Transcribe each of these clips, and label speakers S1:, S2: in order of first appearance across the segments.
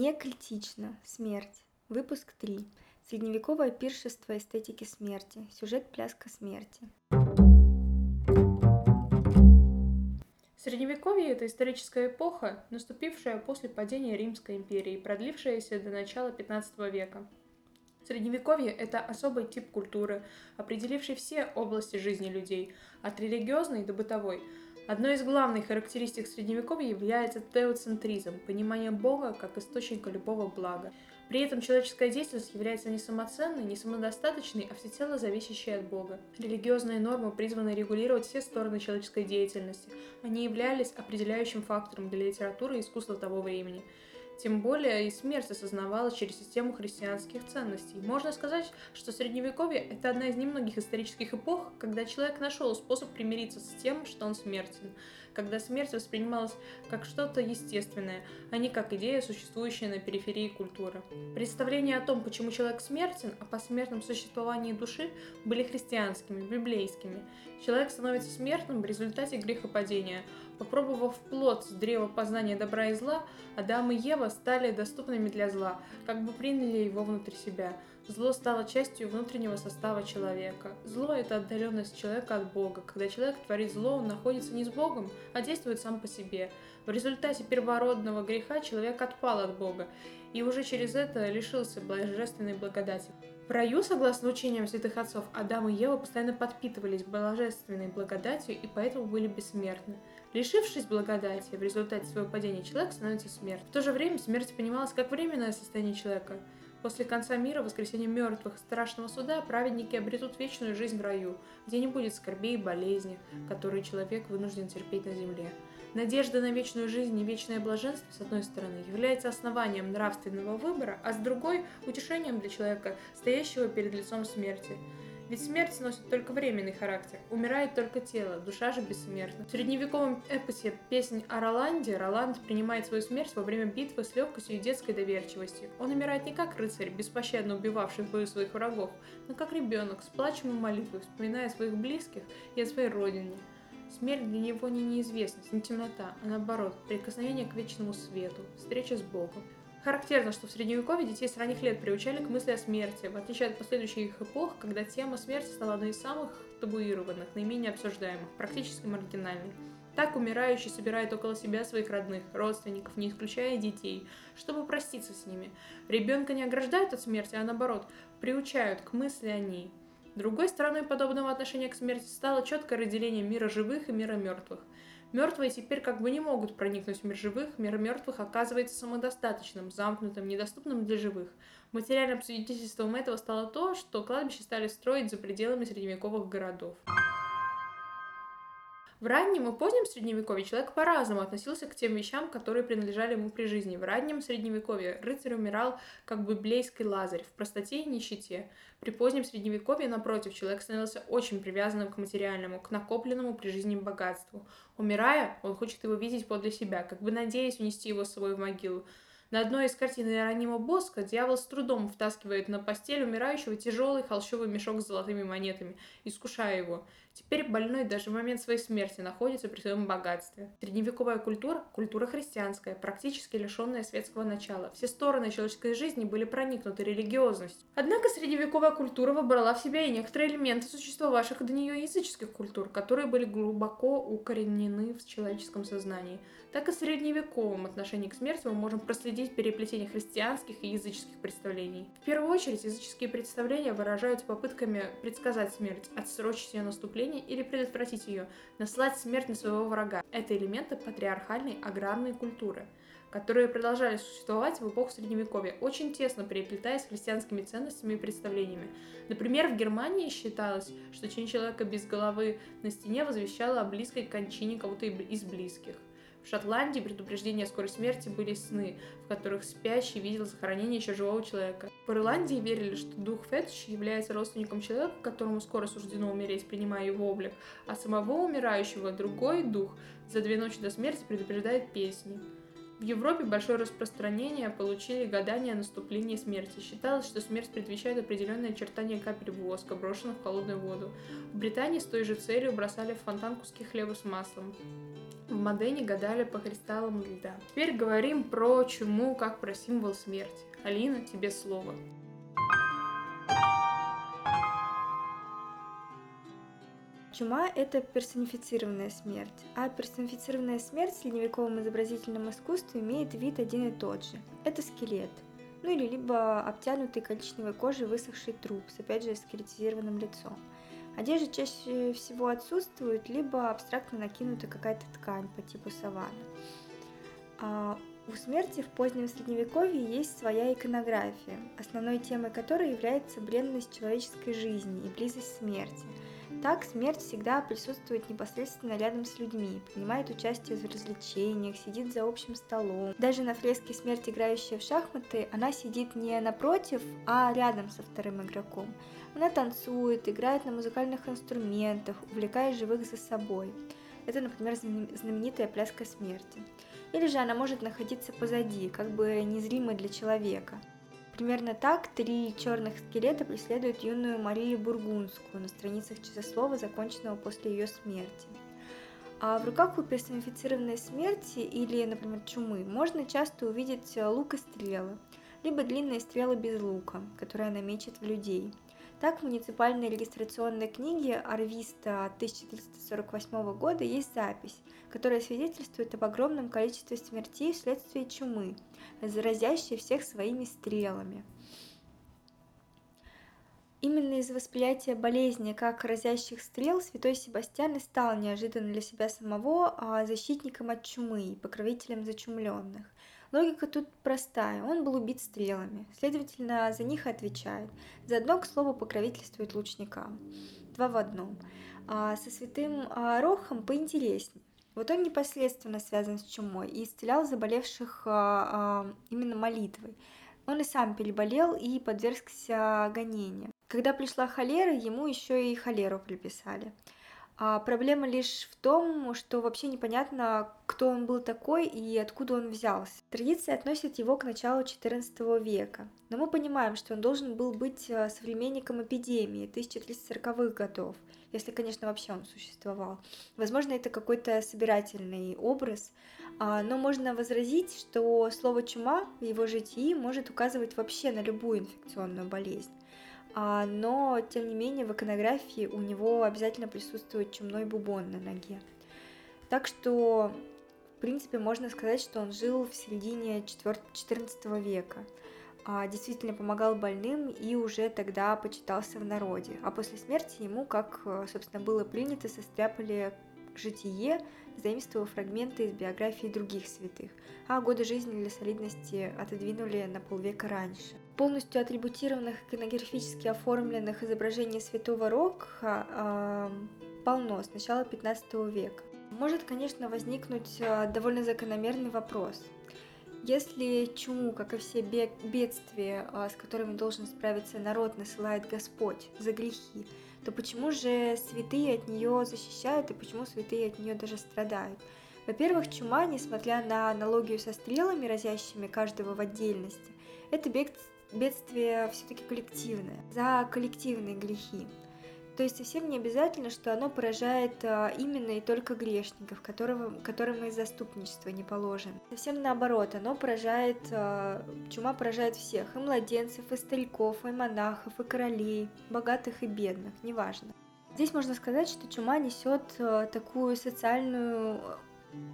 S1: Некритично. Смерть. Выпуск 3. Средневековое пиршество эстетики смерти. Сюжет пляска смерти.
S2: Средневековье – это историческая эпоха, наступившая после падения Римской империи, продлившаяся до начала XV века. Средневековье – это особый тип культуры, определивший все области жизни людей, от религиозной до бытовой – Одной из главных характеристик Средневековья является теоцентризм – понимание Бога как источника любого блага. При этом человеческая деятельность является не самоценной, не самодостаточной, а всецело зависящей от Бога. Религиозные нормы призваны регулировать все стороны человеческой деятельности. Они являлись определяющим фактором для литературы и искусства того времени. Тем более и смерть осознавалась через систему христианских ценностей. Можно сказать, что Средневековье – это одна из немногих исторических эпох, когда человек нашел способ примириться с тем, что он смертен, когда смерть воспринималась как что-то естественное, а не как идея, существующая на периферии культуры. Представления о том, почему человек смертен, о посмертном существовании души, были христианскими, библейскими. Человек становится смертным в результате грехопадения – Попробовав плод с древа познания добра и зла, Адам и Ева стали доступными для зла, как бы приняли его внутрь себя. Зло стало частью внутреннего состава человека. Зло – это отдаленность человека от Бога. Когда человек творит зло, он находится не с Богом, а действует сам по себе. В результате первородного греха человек отпал от Бога, и уже через это лишился божественной благодати. В раю, согласно учениям святых отцов, Адам и Ева постоянно подпитывались божественной благодатью и поэтому были бессмертны. Лишившись благодати, в результате своего падения человек становится смерть. В то же время смерть понималась как временное состояние человека. После конца мира, воскресения мертвых, страшного суда, праведники обретут вечную жизнь в раю, где не будет скорбей и болезни, которые человек вынужден терпеть на земле. Надежда на вечную жизнь и вечное блаженство, с одной стороны, является основанием нравственного выбора, а с другой – утешением для человека, стоящего перед лицом смерти. Ведь смерть носит только временный характер, умирает только тело, душа же бессмертна. В средневековом эпосе «Песнь о Роланде» Роланд принимает свою смерть во время битвы с легкостью и детской доверчивостью. Он умирает не как рыцарь, беспощадно убивавший в бою своих врагов, но как ребенок, с плачем и молитвой, вспоминая своих близких и о своей родине. Смерть для него не неизвестность, не темнота, а наоборот, прикосновение к вечному свету, встреча с Богом. Характерно, что в Средневековье детей с ранних лет приучали к мысли о смерти, в отличие от последующих эпох, когда тема смерти стала одной из самых табуированных, наименее обсуждаемых, практически маргинальной. Так умирающий собирает около себя своих родных, родственников, не исключая детей, чтобы проститься с ними. Ребенка не ограждают от смерти, а наоборот, приучают к мысли о ней. Другой стороной подобного отношения к смерти стало четкое разделение мира живых и мира мертвых. Мертвые теперь как бы не могут проникнуть в мир живых, мир мертвых оказывается самодостаточным, замкнутым, недоступным для живых. Материальным свидетельством этого стало то, что кладбища стали строить за пределами средневековых городов. В раннем и позднем средневековье человек по-разному относился к тем вещам, которые принадлежали ему при жизни. В раннем средневековье рыцарь умирал как библейский лазарь, в простоте и нищете. При позднем средневековье, напротив, человек становился очень привязанным к материальному, к накопленному при жизни богатству. Умирая, он хочет его видеть подле себя, как бы надеясь унести его с собой в могилу. На одной из картин Иеронима Боска дьявол с трудом втаскивает на постель умирающего тяжелый холщовый мешок с золотыми монетами, искушая его. Теперь больной даже в момент своей смерти находится при своем богатстве. Средневековая культура – культура христианская, практически лишенная светского начала. Все стороны человеческой жизни были проникнуты религиозностью. Однако средневековая культура вобрала в себя и некоторые элементы существовавших до нее языческих культур, которые были глубоко укоренены в человеческом сознании – так и в средневековом отношении к смерти мы можем проследить переплетение христианских и языческих представлений. В первую очередь, языческие представления выражаются попытками предсказать смерть, отсрочить ее наступление или предотвратить ее, наслать смерть на своего врага. Это элементы патриархальной аграрной культуры которые продолжали существовать в эпоху Средневековья, очень тесно переплетаясь с христианскими ценностями и представлениями. Например, в Германии считалось, что тень человека без головы на стене возвещала о близкой кончине кого-то из близких. В Шотландии предупреждения о скорой смерти были сны, в которых спящий видел захоронение еще живого человека. В Ирландии верили, что дух Фетч является родственником человека, которому скоро суждено умереть, принимая его облик, а самого умирающего другой дух за две ночи до смерти предупреждает песни. В Европе большое распространение получили гадания о наступлении смерти. Считалось, что смерть предвещает определенное очертание капель воска, брошенных в холодную воду. В Британии с той же целью бросали в фонтан куски хлеба с маслом. В Модене гадали по кристаллам льда. Теперь говорим про чуму как про символ смерти. Алина, тебе слово.
S1: Чума – это персонифицированная смерть, а персонифицированная смерть в средневековом изобразительном искусстве имеет вид один и тот же. Это скелет, ну или либо обтянутый коричневой кожей высохший труп с опять же скелетизированным лицом. Одежда чаще всего отсутствует, либо абстрактно накинута какая-то ткань по типу савана. А у смерти в позднем средневековье есть своя иконография, основной темой которой является бренность человеческой жизни и близость смерти – так, смерть всегда присутствует непосредственно рядом с людьми, принимает участие в развлечениях, сидит за общим столом. Даже на фреске «Смерть, играющая в шахматы» она сидит не напротив, а рядом со вторым игроком. Она танцует, играет на музыкальных инструментах, увлекая живых за собой. Это, например, знаменитая пляска смерти. Или же она может находиться позади, как бы незримой для человека – Примерно так три черных скелета преследуют юную Марию Бургундскую на страницах часослова, законченного после ее смерти. А в руках у персонифицированной смерти или, например, чумы можно часто увидеть лук и стрелы, либо длинные стрелы без лука, которые она мечет в людей – так, в муниципальной регистрационной книге Арвиста 1348 года есть запись, которая свидетельствует об огромном количестве смертей вследствие чумы, заразящей всех своими стрелами. Именно из-за восприятия болезни как разящих стрел святой Себастьян и стал неожиданно для себя самого а, защитником от чумы и покровителем зачумленных. Логика тут простая. Он был убит стрелами. Следовательно, за них отвечает. Заодно, к слову, покровительствует лучникам. Два в одном. А со святым а, Рохом поинтереснее. Вот он непосредственно связан с чумой и исцелял заболевших а, а, именно молитвой. Он и сам переболел и подвергся гонениям. Когда пришла холера, ему еще и холеру приписали. А проблема лишь в том, что вообще непонятно, кто он был такой и откуда он взялся. Традиция относит его к началу XIV века, но мы понимаем, что он должен был быть э, современником эпидемии 1340-х годов, если, конечно, вообще он существовал. Возможно, это какой-то собирательный образ, а, но можно возразить, что слово «чума» в его житии может указывать вообще на любую инфекционную болезнь. А, но, тем не менее, в иконографии у него обязательно присутствует чумной бубон на ноге. Так что, в принципе, можно сказать, что он жил в середине XIV века, а, действительно помогал больным и уже тогда почитался в народе. А после смерти ему, как, собственно, было принято, состряпали житие, заимствовав фрагменты из биографии других святых, а годы жизни для солидности отодвинули на полвека раньше полностью атрибутированных иконографически оформленных изображений святого Рока э, полно с начала 15 века. Может, конечно, возникнуть э, довольно закономерный вопрос. Если чуму, как и все бедствия, э, с которыми должен справиться народ, насылает Господь за грехи, то почему же святые от нее защищают и почему святые от нее даже страдают? Во-первых, чума, несмотря на аналогию со стрелами, разящими каждого в отдельности, это бедствие все-таки коллективное, за коллективные грехи. То есть совсем не обязательно, что оно поражает а, именно и только грешников, которого, которым из заступничества не положено. Совсем наоборот, оно поражает, а, чума поражает всех, и младенцев, и стариков, и монахов, и королей, богатых и бедных, неважно. Здесь можно сказать, что чума несет а, такую социальную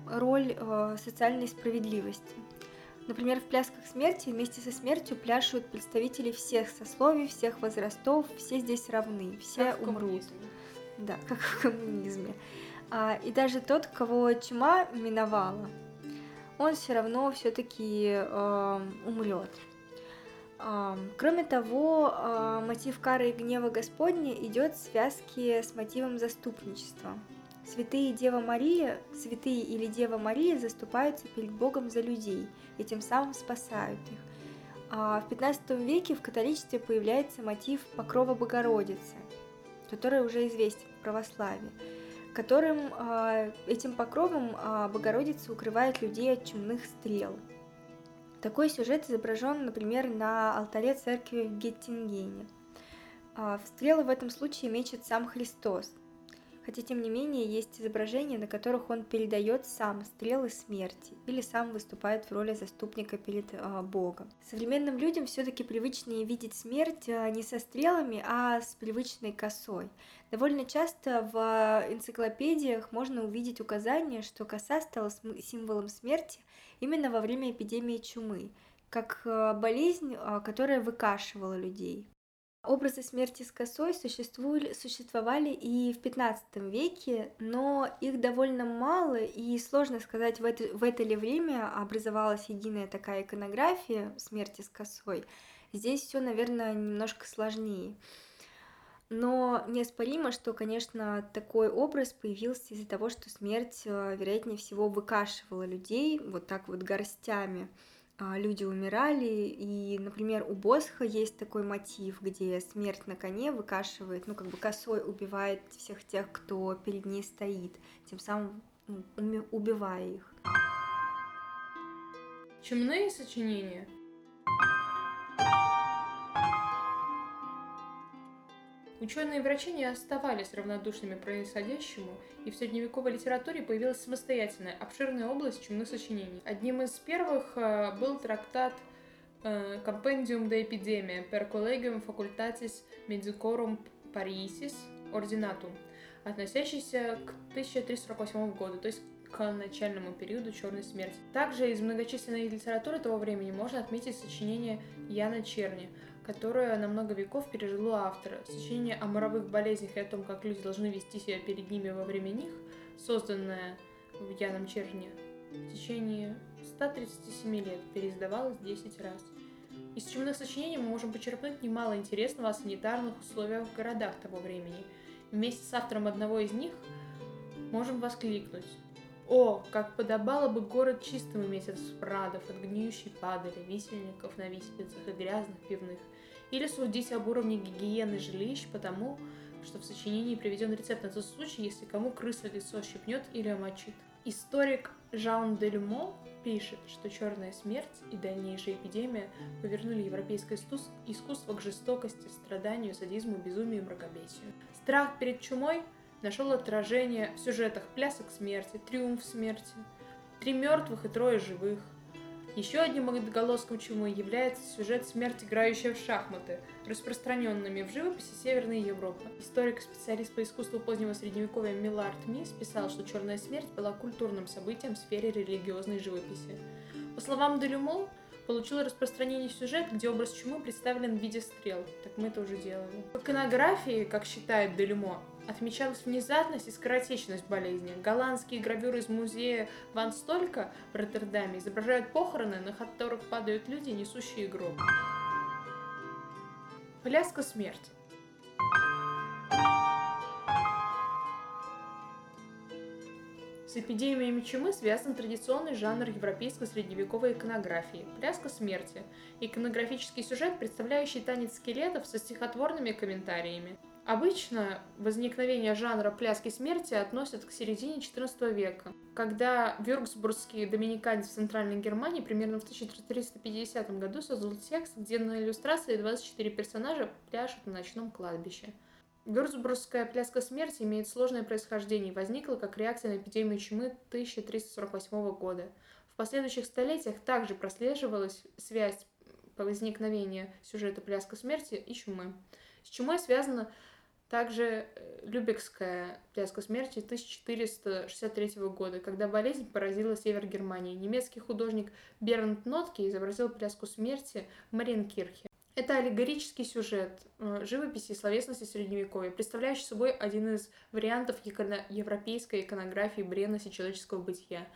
S1: роль социальной справедливости. Например, в плясках смерти вместе со смертью пляшут представители всех сословий, всех возрастов, все здесь равны, все
S2: как
S1: умрут. Да, как в коммунизме. А, и даже тот, кого чума миновала, он все равно все-таки э, умрет. Э, кроме того, э, мотив кары и гнева Господня идет в связке с мотивом заступничества. Святые Дева Мария, святые или Дева Мария заступаются перед Богом за людей и тем самым спасают их. А в 15 веке в католичестве появляется мотив покрова Богородицы, который уже известен в православии, которым а, этим покровом а, Богородица укрывает людей от чумных стрел. Такой сюжет изображен, например, на алтаре церкви в Геттингене. А, в стрелы в этом случае мечет сам Христос – хотя тем не менее есть изображения, на которых он передает сам стрелы смерти или сам выступает в роли заступника перед э, Богом. Современным людям все-таки привычнее видеть смерть э, не со стрелами, а с привычной косой. Довольно часто в энциклопедиях можно увидеть указание, что коса стала символом смерти именно во время эпидемии чумы, как болезнь, которая выкашивала людей. Образы смерти с косой существовали, существовали и в 15 веке, но их довольно мало, и сложно сказать, в это, в это ли время образовалась единая такая иконография смерти с косой. Здесь все, наверное, немножко сложнее. Но неоспоримо, что, конечно, такой образ появился из-за того, что смерть, э, вероятнее всего, выкашивала людей вот так вот горстями. А, люди умирали, и, например, у Босха есть такой мотив, где смерть на коне выкашивает, ну, как бы косой убивает всех тех, кто перед ней стоит, тем самым ну, убивая их.
S2: Чумные сочинения Ученые и врачи не оставались равнодушными происходящему, и в средневековой литературе появилась самостоятельная, обширная область чумных сочинений. Одним из первых э, был трактат э, Compendium de Epidemia per Collegium Facultatis Medicorum Parisis Ordinatum, относящийся к 1348 году, то есть к начальному периоду Черной смерти. Также из многочисленной литературы того времени можно отметить сочинение Яна Черни – которое на много веков пережило автора. Сочинение о моровых болезнях и о том, как люди должны вести себя перед ними во время них, созданное в Яном Черне в течение 137 лет, переиздавалось 10 раз. Из чумных сочинений мы можем почерпнуть немало интересного о санитарных условиях в городах того времени. Вместе с автором одного из них можем воскликнуть. О, как подобало бы город чистым иметь от спрадов, от гниющей падали, висельников на виселицах и грязных пивных – или судить об уровне гигиены жилищ потому, что в сочинении приведен рецепт на тот случай, если кому крыса лицо щипнет или омочит. Историк Жан де Люмо пишет, что черная смерть и дальнейшая эпидемия повернули европейское искусство к жестокости, страданию, садизму, безумию и мракобесию. Страх перед чумой нашел отражение в сюжетах «Плясок смерти», «Триумф смерти», «Три мертвых и трое живых», еще одним отголоском чумы является сюжет «Смерть, играющая в шахматы», распространенными в живописи Северной Европы. Историк специалист по искусству позднего средневековья Миллард Мис писал, что «Черная смерть» была культурным событием в сфере религиозной живописи. По словам Делюмо, получил распространение сюжет, где образ чумы представлен в виде стрел. Так мы это уже делали. В иконографии, как считает Делюмо, отмечалась внезапность и скоротечность болезни. Голландские гравюры из музея Ван Столька в Роттердаме изображают похороны, на которых падают люди, несущие гроб. Пляска смерти. С эпидемиями чумы связан традиционный жанр европейской средневековой иконографии – пляска смерти, иконографический сюжет, представляющий танец скелетов со стихотворными комментариями. Обычно возникновение жанра пляски смерти относят к середине XIV века, когда вюрцбургский доминиканец в Центральной Германии примерно в 1350 году создал текст, где на иллюстрации 24 персонажа пляшут на ночном кладбище – Вюрцбургская пляска смерти имеет сложное происхождение и возникла как реакция на эпидемию чумы 1348 года. В последующих столетиях также прослеживалась связь по возникновению сюжета «Пляска смерти» и чумы. С чумой связана также э, Любекская пляска смерти 1463 года, когда болезнь поразила север Германии. Немецкий художник Бернт Нотке изобразил пляску смерти в Маринкирхе. Это аллегорический сюжет э, живописи и словесности Средневековья, представляющий собой один из вариантов европейской иконографии бренности человеческого бытия.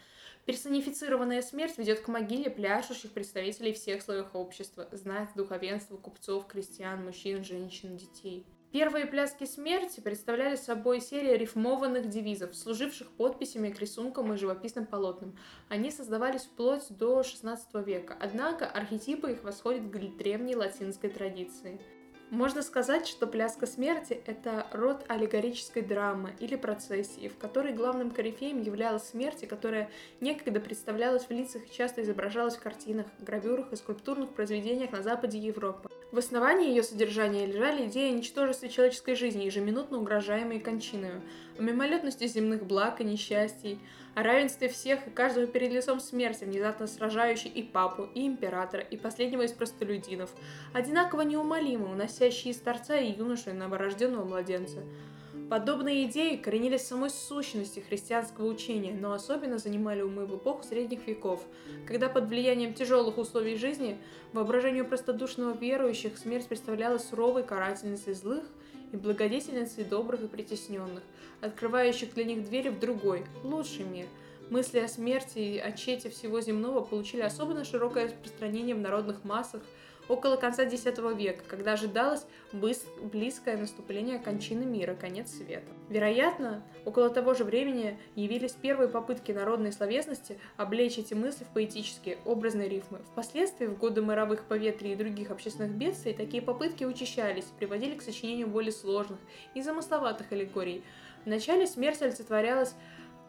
S2: Персонифицированная смерть ведет к могиле пляшущих представителей всех слоев общества, знать духовенства, купцов, крестьян, мужчин, женщин, детей. Первые пляски смерти представляли собой серию рифмованных девизов, служивших подписями к рисункам и живописным полотнам. Они создавались вплоть до XVI века, однако архетипы их восходят к древней латинской традиции. Можно сказать, что «Пляска смерти» — это род аллегорической драмы или процессии, в которой главным корифеем являлась смерть, которая некогда представлялась в лицах и часто изображалась в картинах, гравюрах и скульптурных произведениях на западе Европы. В основании ее содержания лежали идеи о ничтожестве человеческой жизни, ежеминутно угрожаемой кончиною, о мимолетности земных благ и несчастий, о равенстве всех и каждого перед лицом смерти, внезапно сражающей и папу, и императора, и последнего из простолюдинов, одинаково неумолимо уносящие из торца и юношу, и новорожденного младенца. Подобные идеи коренились в самой сущности христианского учения, но особенно занимали умы в эпоху средних веков, когда под влиянием тяжелых условий жизни воображению простодушного верующих смерть представлялась суровой карательницей злых и благодетельницей добрых и притесненных, открывающих для них двери в другой, лучший мир. Мысли о смерти и о чете всего земного получили особенно широкое распространение в народных массах – около конца X века, когда ожидалось близкое наступление кончины мира, конец света. Вероятно, около того же времени явились первые попытки народной словесности облечь эти мысли в поэтические, образные рифмы. Впоследствии, в годы мировых поветрий и других общественных бедствий, такие попытки учащались приводили к сочинению более сложных и замысловатых аллегорий. Вначале смерть олицетворялась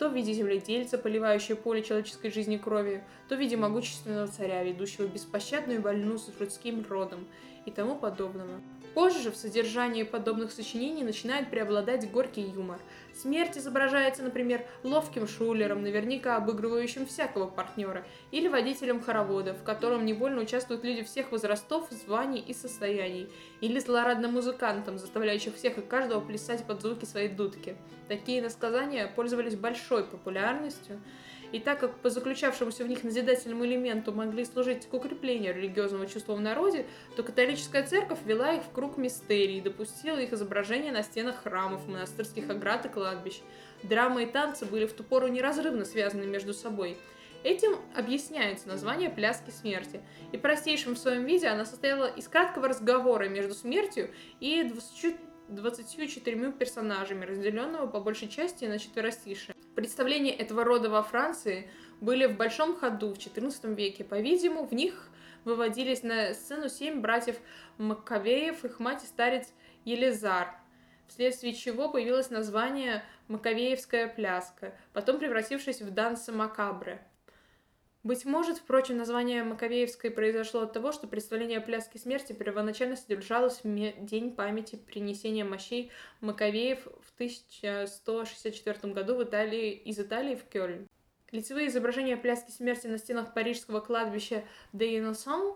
S2: то в виде земледельца, поливающего поле человеческой жизни кровью, то в виде могущественного царя, ведущего беспощадную войну с людским родом и тому подобного. Позже же в содержании подобных сочинений начинает преобладать горький юмор. Смерть изображается, например, ловким шулером, наверняка обыгрывающим всякого партнера, или водителем хоровода, в котором невольно участвуют люди всех возрастов, званий и состояний, или злорадным музыкантом, заставляющим всех и каждого плясать под звуки своей дудки. Такие насказания пользовались большой популярностью, и так как по заключавшемуся в них назидательному элементу могли служить к укреплению религиозного чувства в народе, то католическая церковь вела их в круг мистерий и допустила их изображение на стенах храмов, монастырских оград и кладбищ. Драма и танцы были в ту пору неразрывно связаны между собой. Этим объясняется название «Пляски смерти», и простейшим в своем виде она состояла из краткого разговора между смертью и 20 24 персонажами, разделенного по большей части на четверостишие. Представления этого рода во Франции были в большом ходу в XIV веке. По-видимому, в них выводились на сцену семь братьев Маккавеев, их мать и старец Елизар, вследствие чего появилось название «Маковеевская пляска», потом превратившись в «Данса Макабре». Быть может, впрочем, название Маковеевской произошло от того, что представление о пляске смерти первоначально содержалось в День памяти принесения мощей Маковеев в 1164 году в Италии, из Италии в Кёльн. Лицевые изображения пляски смерти на стенах парижского кладбища Де Инносан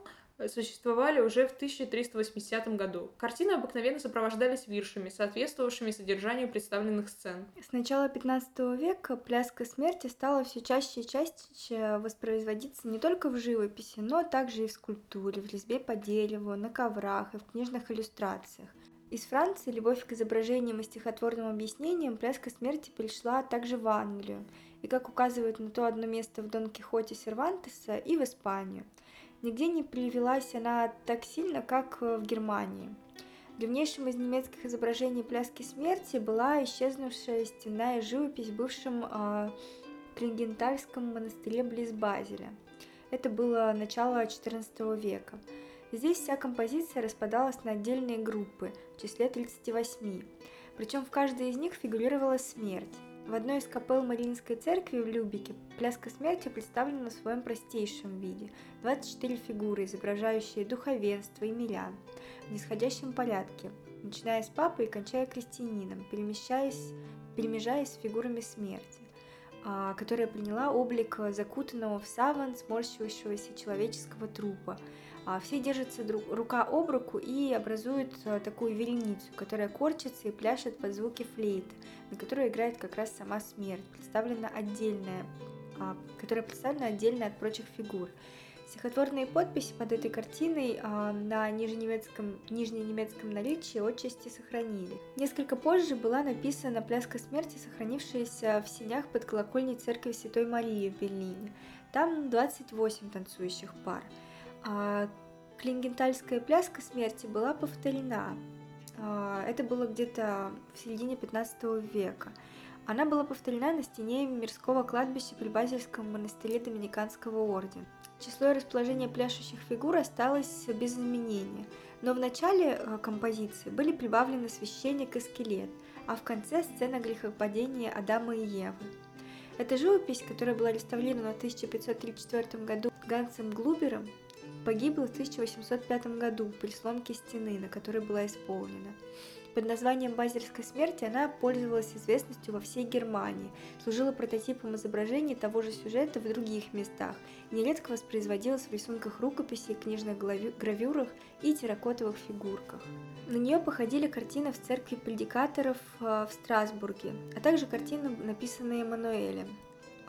S2: существовали уже в 1380 году. Картины обыкновенно сопровождались виршами, соответствовавшими содержанию представленных сцен.
S1: С начала 15 века пляска смерти стала все чаще и чаще воспроизводиться не только в живописи, но также и в скульптуре, в резьбе по дереву, на коврах и в книжных иллюстрациях. Из Франции любовь к изображениям и стихотворным объяснениям пляска смерти пришла также в Англию, и, как указывает на то одно место в Дон Кихоте Сервантеса, и в Испанию – Нигде не привелась она так сильно, как в Германии. Древнейшим из немецких изображений пляски смерти была исчезнувшая стенная живопись в бывшем э, Клингентальском монастыре близ Базеля. Это было начало XIV века. Здесь вся композиция распадалась на отдельные группы в числе 38, причем в каждой из них фигурировала смерть. В одной из капел Мариинской церкви в Любике пляска смерти представлена в своем простейшем виде. 24 фигуры, изображающие духовенство и мирян в нисходящем порядке, начиная с папы и кончая крестьянином, перемещаясь, перемежаясь с фигурами смерти а, которая приняла облик закутанного в саван сморщивающегося человеческого трупа, все держатся друг, рука об руку и образуют э, такую вереницу, которая корчится и пляшет под звуки флейты, на которой играет как раз сама смерть, представлена отдельная, а, которая представлена отдельно от прочих фигур. Стихотворные подписи под этой картиной а, на нижненемецком, нижненемецком наличии отчасти сохранили. Несколько позже была написана «Пляска смерти», сохранившаяся в синях под колокольней церкви Святой Марии в Берлине. Там 28 танцующих пар. А Клингентальская пляска смерти была повторена. А, это было где-то в середине 15 века. Она была повторена на стене мирского кладбища при Базельском монастыре Доминиканского ордена. Число и расположение пляшущих фигур осталось без изменения. Но в начале э, композиции были прибавлены священник и скелет, а в конце сцена грехопадения Адама и Евы. Эта живопись, которая была реставрирована в 1534 году Гансом Глубером, погибла в 1805 году при сломке стены, на которой была исполнена. Под названием «Базельской смерти» она пользовалась известностью во всей Германии, служила прототипом изображений того же сюжета в других местах нередко воспроизводилась в рисунках рукописей, книжных гравюрах и терракотовых фигурках. На нее походили картины в церкви предикаторов э, в Страсбурге, а также картины, написанные Эммануэлем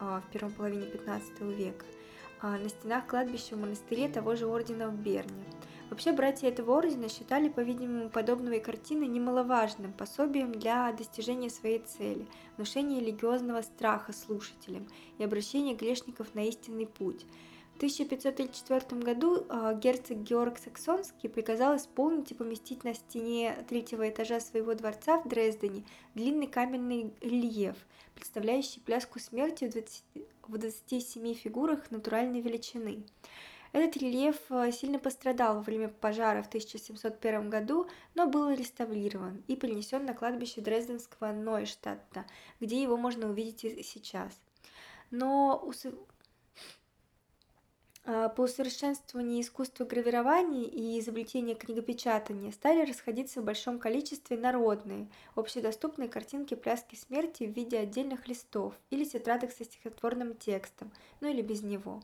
S1: э, в первой половине XV века на стенах кладбища в монастыре того же ордена в Берне – Вообще, братья этого ордена считали, по-видимому, подобные картины немаловажным пособием для достижения своей цели – внушения религиозного страха слушателям и обращения грешников на истинный путь. В 1534 году а, герцог Георг Саксонский приказал исполнить и поместить на стене третьего этажа своего дворца в Дрездене длинный каменный рельеф, представляющий пляску смерти в 27 фигурах натуральной величины. Этот рельеф э, сильно пострадал во время пожара в 1701 году, но был реставрирован и перенесен на кладбище Дрезденского Нойштадта, где его можно увидеть и сейчас. Но по усовершенствованию искусства гравирования и изобретения книгопечатания стали расходиться в большом количестве народные, общедоступные картинки пляски смерти в виде отдельных листов или тетрадок со стихотворным текстом, ну или без него.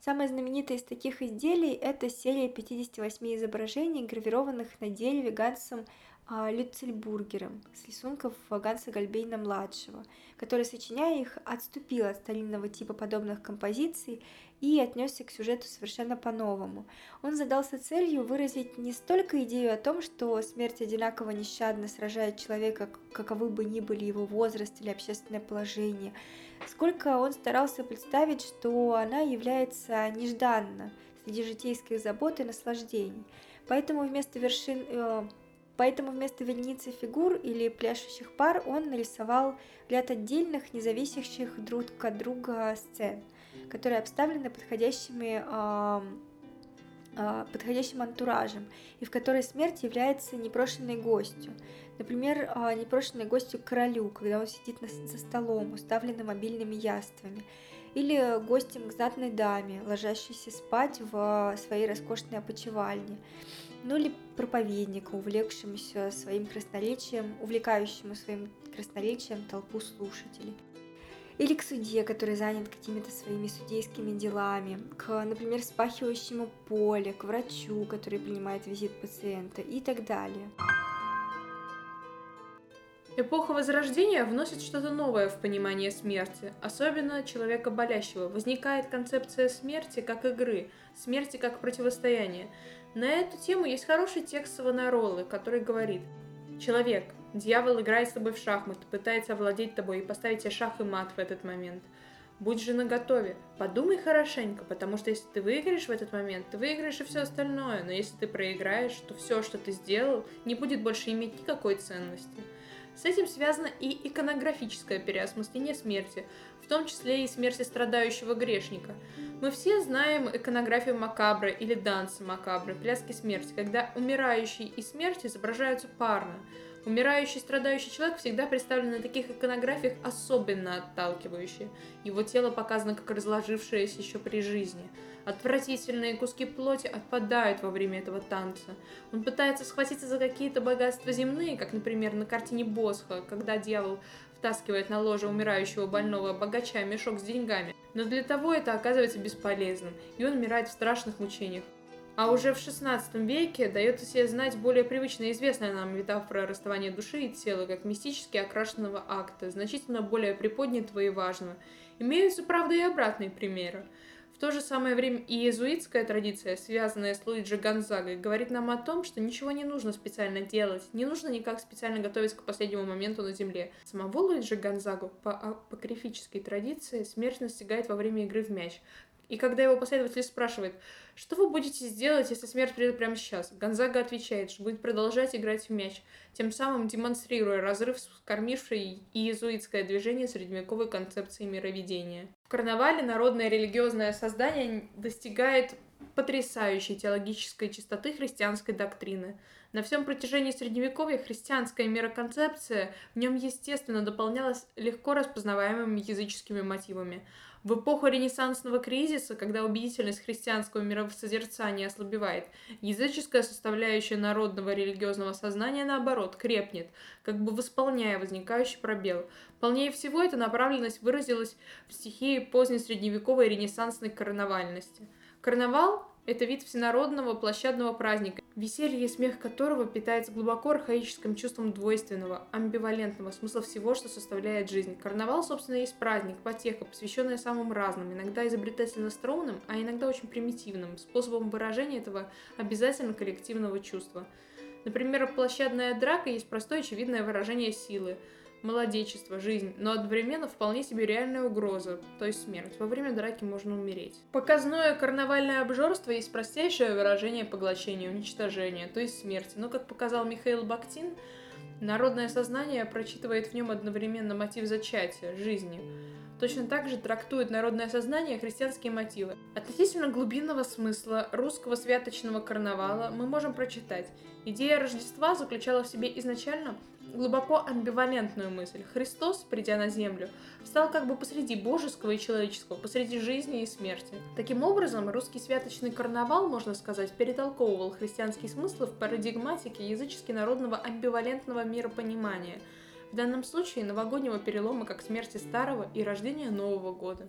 S1: Самое знаменитое из таких изделий – это серия 58 изображений, гравированных на дереве Гансом а, Люцельбургером с рисунков Ганса Гальбейна-младшего, который, сочиняя их, отступил от старинного типа подобных композиций и отнесся к сюжету совершенно по-новому. Он задался целью выразить не столько идею о том, что смерть одинаково нещадно сражает человека, каковы бы ни были его возраст или общественное положение – сколько он старался представить, что она является нежданна среди житейских забот и наслаждений. Поэтому вместо вершин, э, поэтому вместо вереницы фигур или пляшущих пар он нарисовал ряд отдельных, независящих друг от друга сцен, которые обставлены подходящими э, э, подходящим антуражем, и в которой смерть является непрошенной гостью. Например, непрошенный гостю к королю, когда он сидит за столом, уставленным обильными яствами. Или гостем к знатной даме, ложащейся спать в своей роскошной опочивальне. Ну или проповеднику, увлекшемуся своим красноречием, увлекающему своим красноречием толпу слушателей. Или к судье, который занят какими-то своими судейскими делами, к, например, спахивающему поле, к врачу, который принимает визит пациента и так далее.
S2: Эпоха Возрождения вносит что-то новое в понимание смерти, особенно человека болящего. Возникает концепция смерти как игры, смерти как противостояния. На эту тему есть хороший текст Савонаролы, который говорит «Человек, дьявол играет с тобой в шахматы, пытается овладеть тобой и поставить тебе шах и мат в этот момент. Будь же наготове, подумай хорошенько, потому что если ты выиграешь в этот момент, ты выиграешь и все остальное, но если ты проиграешь, то все, что ты сделал, не будет больше иметь никакой ценности». С этим связано и иконографическое переосмысление смерти, в том числе и смерти страдающего грешника. Мы все знаем иконографию Макабры или данса Макабры, пляски смерти, когда умирающий и смерть изображаются парно. Умирающий страдающий человек всегда представлен на таких иконографиях особенно отталкивающие. Его тело показано как разложившееся еще при жизни – Отвратительные куски плоти отпадают во время этого танца. Он пытается схватиться за какие-то богатства земные, как, например, на картине Босха, когда дьявол втаскивает на ложе умирающего больного богача мешок с деньгами. Но для того это оказывается бесполезным, и он умирает в страшных мучениях. А уже в XVI веке дает о себе знать более привычная известная нам метафора расставания души и тела, как мистически окрашенного акта, значительно более приподнятого и важного. Имеются, правда, и обратные примеры. В то же самое время и иезуитская традиция, связанная с Луиджи Гонзагой, говорит нам о том, что ничего не нужно специально делать, не нужно никак специально готовиться к последнему моменту на Земле. Самого Луиджи Гонзагу по апокрифической традиции смерть настигает во время игры в мяч, и когда его последователь спрашивает, что вы будете сделать, если смерть придет прямо сейчас, Гонзага отвечает, что будет продолжать играть в мяч, тем самым демонстрируя разрыв с кормившей иезуитское движение средневековой концепции мироведения. В карнавале народное религиозное создание достигает потрясающей теологической чистоты христианской доктрины. На всем протяжении Средневековья христианская мироконцепция в нем естественно дополнялась легко распознаваемыми языческими мотивами. В эпоху ренессансного кризиса, когда убедительность христианского мировосозерцания ослабевает, языческая составляющая народного религиозного сознания, наоборот, крепнет, как бы восполняя возникающий пробел. Полнее всего эта направленность выразилась в стихии поздней средневековой ренессансной карнавальности. Карнавал это вид всенародного площадного праздника, веселье и смех которого питается глубоко архаическим чувством двойственного, амбивалентного смысла всего, что составляет жизнь. Карнавал, собственно, есть праздник, потеха, посвященная самым разным, иногда изобретательно струнным, а иногда очень примитивным, способом выражения этого обязательно коллективного чувства. Например, площадная драка есть простое очевидное выражение силы – молодечество, жизнь, но одновременно вполне себе реальная угроза, то есть смерть. Во время драки можно умереть. Показное карнавальное обжорство есть простейшее выражение поглощения, уничтожения, то есть смерти. Но, как показал Михаил Бактин, народное сознание прочитывает в нем одновременно мотив зачатия, жизни. Точно так же трактует народное сознание христианские мотивы. Относительно глубинного смысла русского святочного карнавала мы можем прочитать. Идея Рождества заключала в себе изначально глубоко амбивалентную мысль. Христос, придя на землю, встал как бы посреди божеского и человеческого, посреди жизни и смерти. Таким образом, русский святочный карнавал, можно сказать, перетолковывал христианские смыслы в парадигматике язычески-народного амбивалентного миропонимания, в данном случае новогоднего перелома как смерти старого и рождения Нового года.